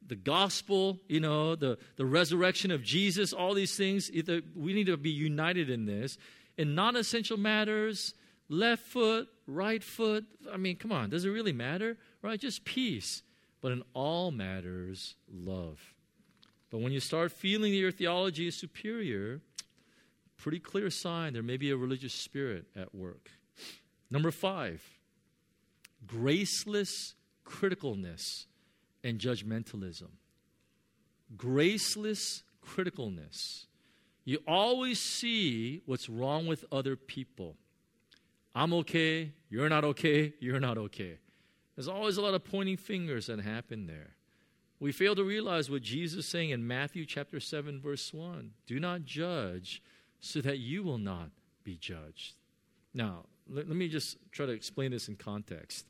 the gospel, you know, the, the resurrection of Jesus, all these things, either, we need to be united in this. In non essential matters, left foot, right foot. I mean, come on, does it really matter? right? Just peace. But in all matters, love. But when you start feeling that your theology is superior, pretty clear sign there may be a religious spirit at work. Number five, graceless criticalness and judgmentalism. Graceless criticalness. You always see what's wrong with other people. I'm okay, you're not okay, you're not okay. There's always a lot of pointing fingers that happen there. We fail to realize what Jesus is saying in Matthew chapter 7 verse 1. Do not judge so that you will not be judged. Now, let, let me just try to explain this in context.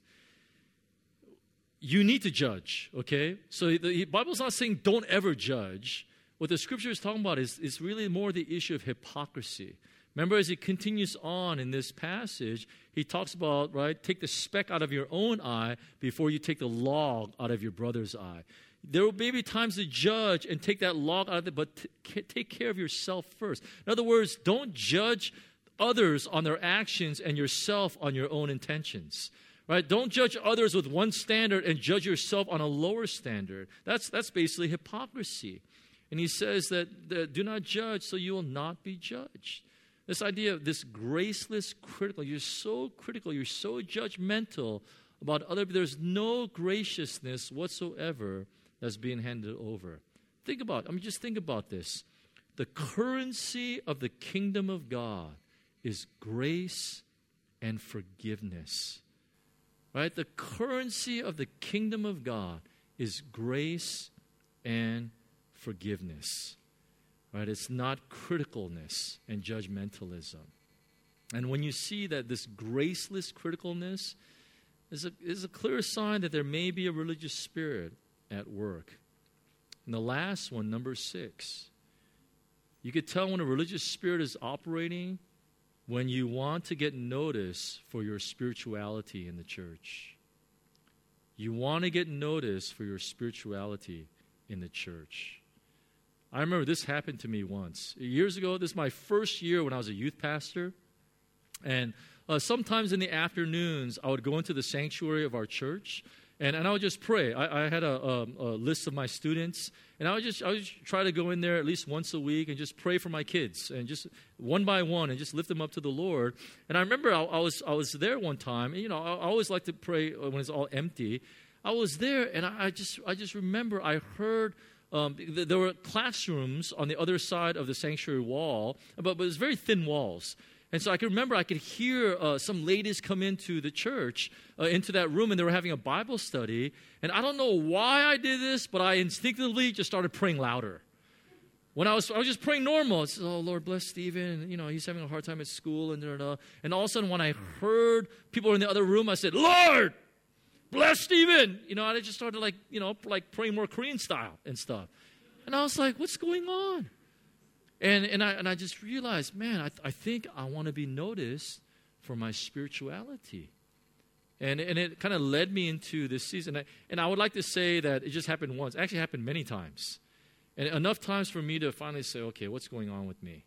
You need to judge, okay? So the Bible's not saying don't ever judge. What the scripture is talking about is, is really more the issue of hypocrisy. Remember, as he continues on in this passage, he talks about, right, take the speck out of your own eye before you take the log out of your brother's eye. There will be times to judge and take that log out of it, but t- take care of yourself first. In other words, don't judge others on their actions and yourself on your own intentions. Right? Don't judge others with one standard and judge yourself on a lower standard. That's, that's basically hypocrisy. And he says that, that do not judge so you will not be judged. This idea of this graceless critical, you're so critical, you're so judgmental about other people. there's no graciousness whatsoever that's being handed over. Think about, I mean just think about this. The currency of the kingdom of God is grace and forgiveness. Right? The currency of the kingdom of God is grace and forgiveness. Right? It's not criticalness and judgmentalism. And when you see that this graceless criticalness is a, is a clear sign that there may be a religious spirit at work. And the last one, number six, you could tell when a religious spirit is operating when you want to get notice for your spirituality in the church. You want to get notice for your spirituality in the church. I remember this happened to me once. Years ago, this is my first year when I was a youth pastor. And uh, sometimes in the afternoons, I would go into the sanctuary of our church and, and I would just pray. I, I had a, a, a, list of my students, and I would, just, I would just try to go in there at least once a week and just pray for my kids, and just one by one, and just lift them up to the Lord. And I remember I, I was, I was there one time, and you know, I, I always like to pray when it's all empty. I was there, and I, I just, I just remember I heard um, there were classrooms on the other side of the sanctuary wall, but, but it was very thin walls. And so I can remember I could hear uh, some ladies come into the church, uh, into that room, and they were having a Bible study. And I don't know why I did this, but I instinctively just started praying louder. When I was, I was just praying normal. Said, "Oh Lord, bless Stephen." You know, he's having a hard time at school, and da, da. and all of a sudden, when I heard people in the other room, I said, "Lord, bless Stephen. You know, and I just started like, you know, like praying more Korean style and stuff. And I was like, what's going on? And, and, I, and I just realized, man, I, I think I want to be noticed for my spirituality. And, and it kind of led me into this season. And I would like to say that it just happened once. It actually happened many times. And enough times for me to finally say, okay, what's going on with me?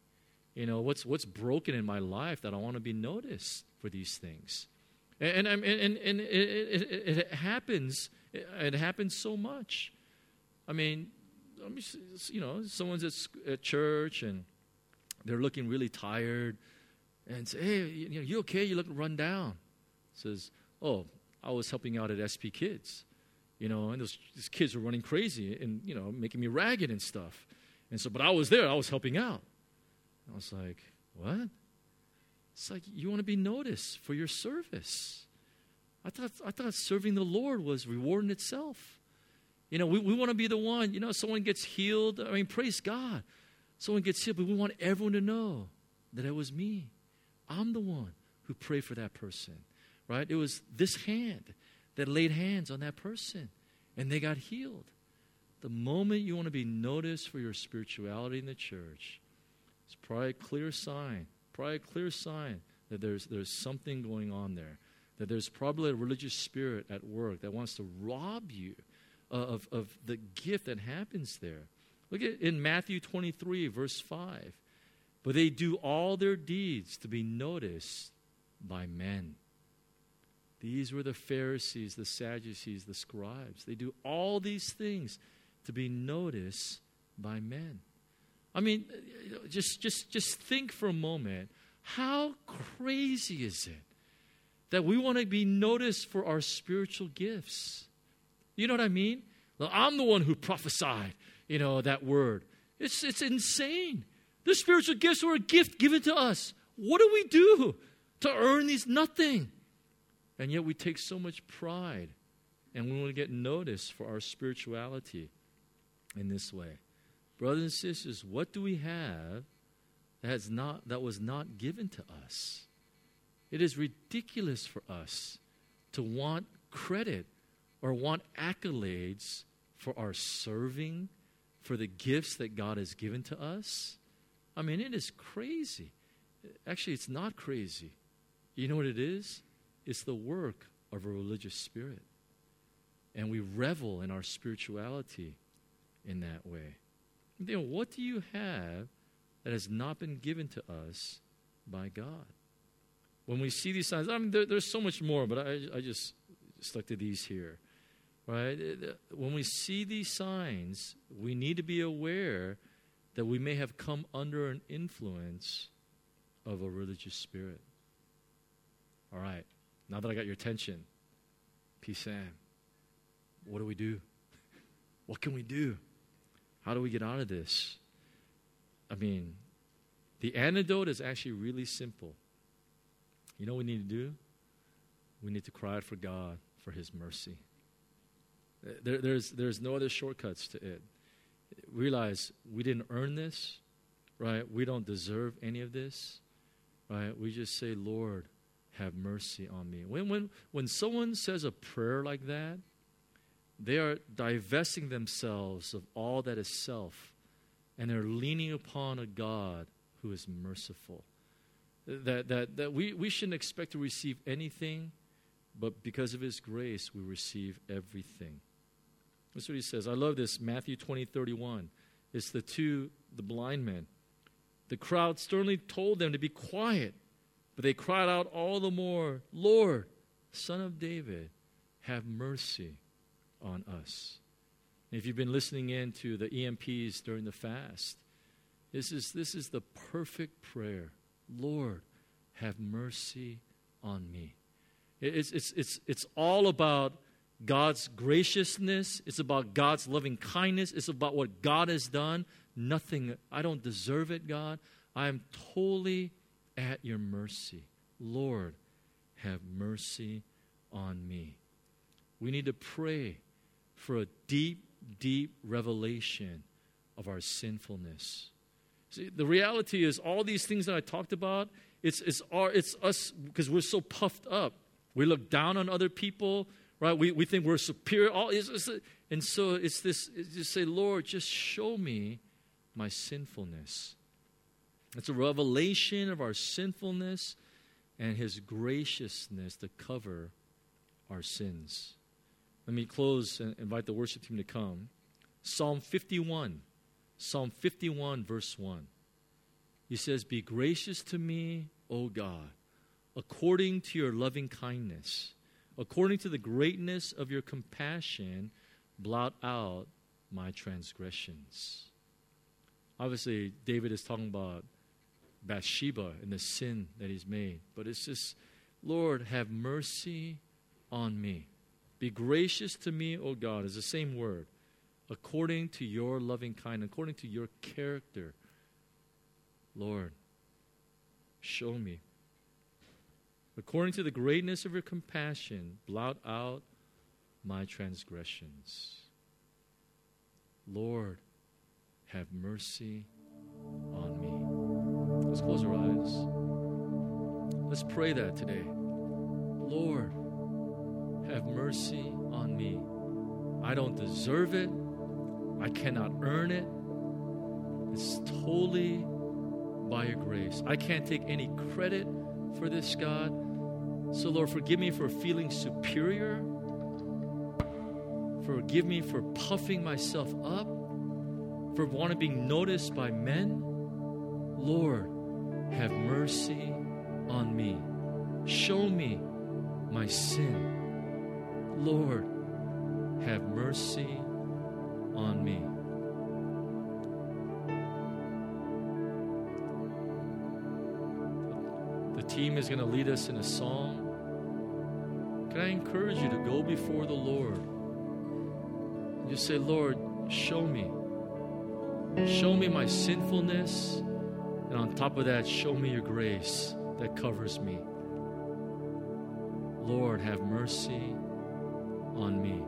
You know, what's, what's broken in my life that I want to be noticed for these things? And, and, and, and it, it, it, happens. It happens so much. I mean, you know, someone's at, at church and they're looking really tired and say, hey, you, know, you okay? You look run down. Says, oh, I was helping out at SP Kids. You know, and those, kids were running crazy and, you know, making me ragged and stuff. And so, but I was there. I was helping out. I was like, what? It's like you want to be noticed for your service. I thought, I thought serving the Lord was reward in itself. You know, we, we want to be the one, you know, someone gets healed. I mean, praise God. Someone gets healed, but we want everyone to know that it was me. I'm the one who prayed for that person, right? It was this hand that laid hands on that person and they got healed. The moment you want to be noticed for your spirituality in the church, it's probably a clear sign probably a clear sign that there's, there's something going on there, that there's probably a religious spirit at work that wants to rob you Uh, of, of the gift that happens there. Look at in Matthew 23, verse 5. But they do all their deeds to be noticed by men. These were the Pharisees, the Sadducees, the scribes. They do all these things to be noticed by men. I mean, just, just, just think for a moment how crazy is it that we want to be noticed for our spiritual gifts? You know what I mean? I'm the one who prophesied, you know, that word. It's, it's insane. The spiritual gifts were a gift given to us. What do we do to earn these? Nothing. And yet we take so much pride and we want to get noticed for our spirituality in this way. Brothers and sisters, what do we have that, has not, that was not given to us? It is ridiculous for us to want credit or want accolades for our serving, for the gifts that God has given to us. I mean, it is crazy. Actually, it's not crazy. You know what it is? It's the work of a religious spirit. And we revel in our spirituality in that way. You know, what do you have that has not been given to us by God? When we see these signs, I mean, there, there's so much more, but I, I just stuck to these here. Right? Uh, when we see these signs, we need to be aware that we may have come under an influence of a religious spirit. All right. Now that I got your attention, P. Sam, what do we do? What can we do? How do we get out of this? I mean, the antidote is actually really simple. You know what we need to do? We need to cry out for God for His mercy. There, there's, there's no other shortcuts to it. Realize we didn't earn this, right? We don't deserve any of this, right? We just say, Lord, have mercy on me. When, when, when someone says a prayer like that, they are divesting themselves of all that is self, and they're leaning upon a God who is merciful. That, that, that we, we shouldn't expect to receive anything, but because of His grace, we receive everything. What He says. I love this, Matthew 20, 31. It's the two, the blind men. The crowd sternly told them to be quiet but they cried out all the more, Lord, Son of David, have mercy on us. And if you've been listening in to the EMPs during the fast, this is, this is the perfect prayer. Lord, have mercy on me. It's, it's, it's, it's all about God's graciousness. It's about God's loving kindness. It's about what God has done. Nothing, I don't deserve it, God. I am totally at your mercy. Lord, have mercy on me. We need to pray for a deep, deep revelation of our sinfulness. See, the reality is, all these things that I talked about, it's, it's, our, it's us because we're so puffed up. We look down on other people, right? We, we think we're superior. All, it's, it's, and so it's this, it's just say, Lord, just show me my sinfulness. It's a revelation of our sinfulness and His graciousness to cover our sins. Let me close and invite the worship team to come. Psalm 51, Psalm 51, verse 1. He says, Be gracious to me, O God, according to your loving kindness, according to the greatness of your compassion, blot out my transgressions. Obviously, David is talking about Bathsheba and the sin that he's made. But it's just, Lord, have mercy on me. Be gracious to me, O God, is the same word. According to your loving kindness, according to your character, Lord, show me. According to the greatness of your compassion, blot out my transgressions. Lord, have mercy on me. Let's close our eyes. Let's pray that today. Lord, have mercy on me. I don't deserve it. I cannot earn it. It's totally by your grace. I can't take any credit for this, God. So, Lord, forgive me for feeling superior. Forgive me for puffing myself up, for wanting to be noticed by men. Lord, have mercy on me. Show me my sin. Lord, have mercy on me. Team is going to lead us in a song, can I encourage you to go before the Lord and just say, Lord, show me. Show me my sinfulness. And on top of that, show me your grace that covers me. Lord, have mercy on me.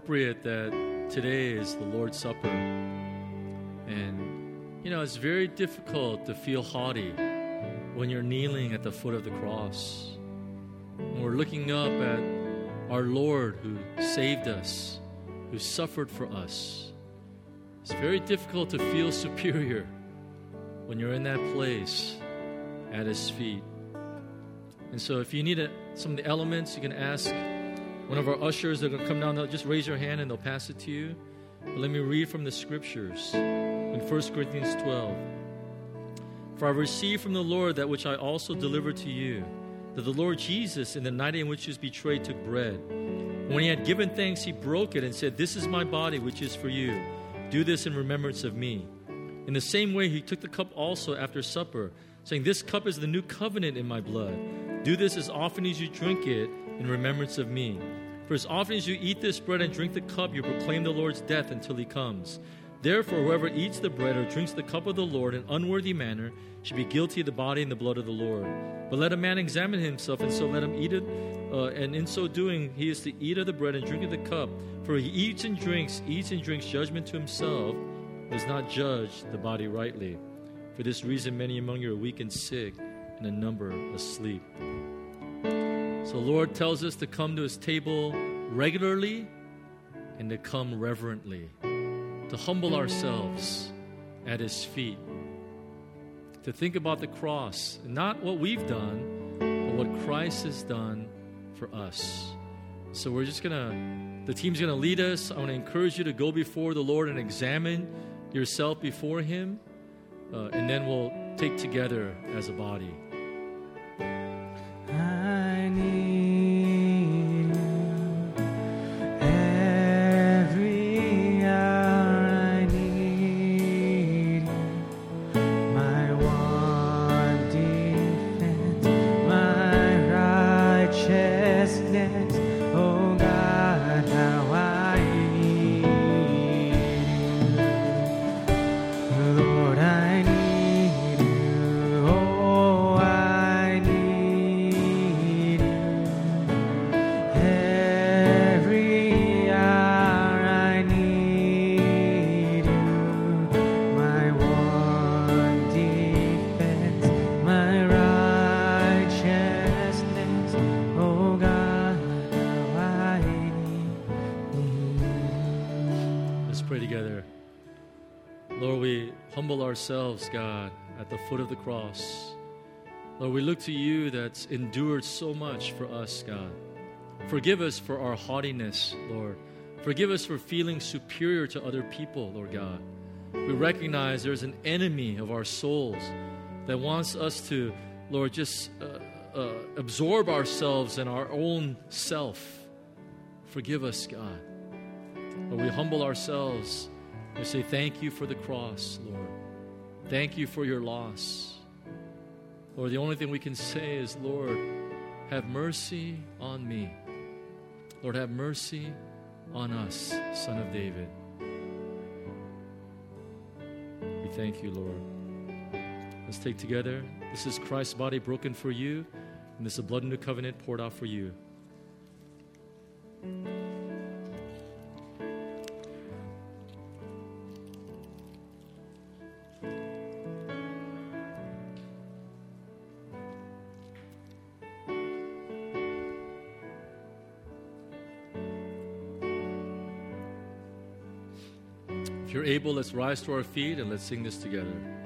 Appropriate that today is the Lord's Supper. And, you know, it's very difficult to feel haughty when you're kneeling at the foot of the cross. When we're looking up at our Lord who saved us, who suffered for us. It's very difficult to feel superior when you're in that place at His feet. And so, if you need a, some of the elements, you can ask one of our ushers, they're going to come down, they'll just raise your hand and they'll pass it to you. But let me read from the scriptures in 1 Corinthians 12. For I received from the Lord that which I also delivered to you, that the Lord Jesus, in the night in which he was betrayed, took bread. when he had given thanks, he broke it and said, This is my body, which is for you. Do this in remembrance of me. In the same way, he took the cup also after supper, saying, This cup is the new covenant in my blood. Do this as often as you drink it in remembrance of me. For as often as you eat this bread and drink the cup, you proclaim the Lord's death until he comes. Therefore, whoever eats the bread or drinks the cup of the Lord in unworthy manner should be guilty of the body and the blood of the Lord. But let a man examine himself, and so let him eat it. Uh, and in so doing, he is to eat of the bread and drink of the cup. For he eats and drinks, eats and drinks judgment to himself, does not judge the body rightly. For this reason, many among you are weak and sick, and a number asleep. So, Lord tells us to come to his table regularly and to come reverently, to humble ourselves at his feet, to think about the cross, not what we've done, but what Christ has done for us. So, we're just going to, the team's going to lead us. I want to encourage you to go before the Lord and examine yourself before him, uh, and then we'll take together as a body. Ourselves, God, at the foot of the cross. Lord, we look to you that's endured so much for us, God. Forgive us for our haughtiness, Lord. Forgive us for feeling superior to other people, Lord God. We recognize there's an enemy of our souls that wants us to, Lord, just uh, uh, absorb ourselves in our own self. Forgive us, God. Lord, we humble ourselves. We say, Thank you for the cross, Lord. Thank you for your loss. Lord, the only thing we can say is, Lord, have mercy on me. Lord, have mercy on us, Son of David. We thank you, Lord. Let's take together. This is Christ's body broken for you, and this is blood of the covenant poured out for you. Let's rise to our feet and let's sing this together.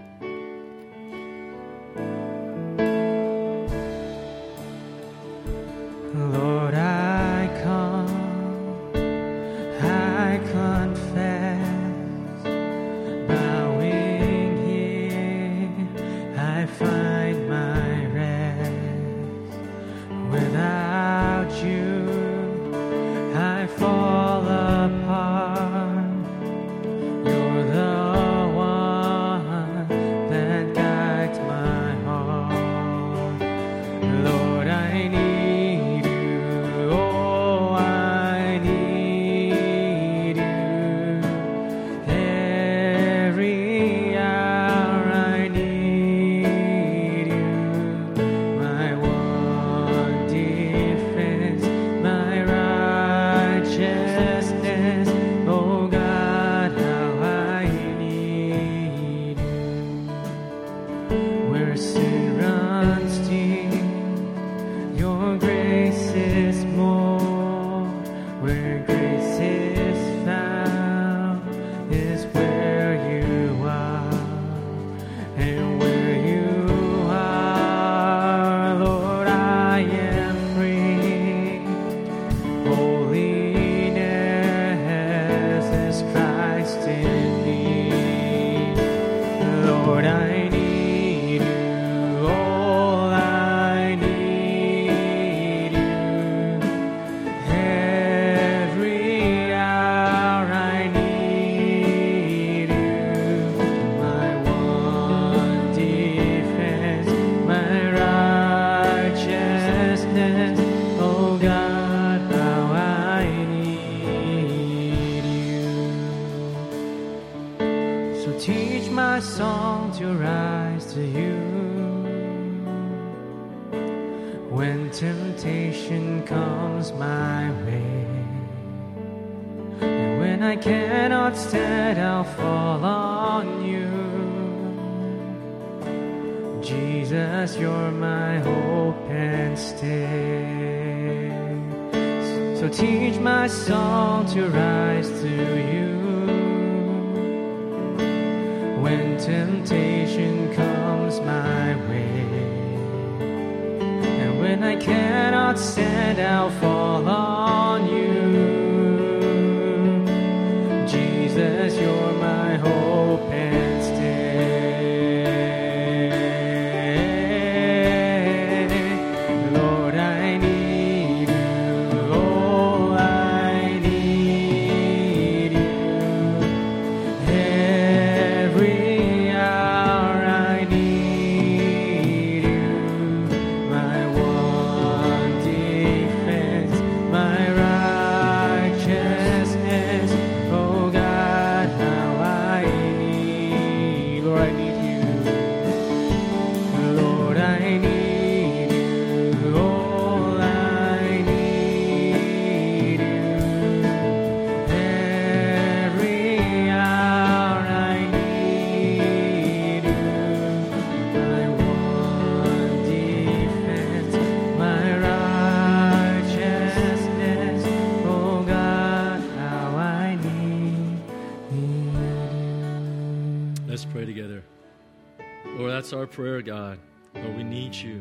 Prayer, God. Lord, we need you.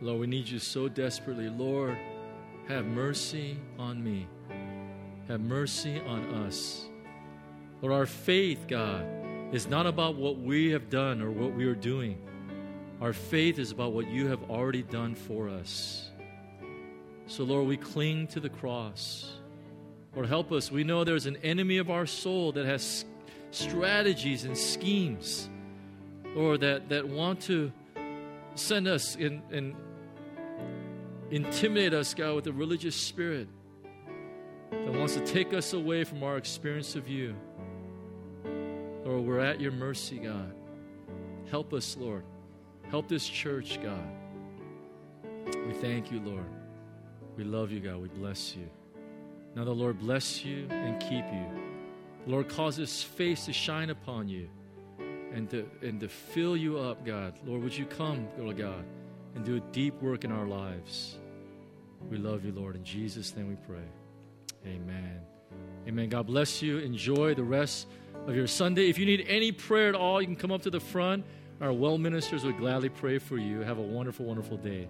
Lord, we need you so desperately. Lord, have mercy on me. Have mercy on us. Lord, our faith, God, is not about what we have done or what we are doing. Our faith is about what you have already done for us. So, Lord, we cling to the cross. Lord, help us. We know there's an enemy of our soul that has strategies and schemes, Lord, that, that want to send us and, and intimidate us, God, with a religious spirit that wants to take us away from our experience of you. Lord, we're at your mercy, God. Help us, Lord. Help this church, God. We thank you, Lord. We love you, God. We bless you. Now the Lord bless you and keep you. The Lord cause his face to shine upon you and to, and to fill you up, God. Lord, would you come, Lord God, and do a deep work in our lives. We love you, Lord. In Jesus' name we pray. Amen. Amen. God bless you. Enjoy the rest of your Sunday. If you need any prayer at all, you can come up to the front. Our well ministers would gladly pray for you. Have a wonderful, wonderful day.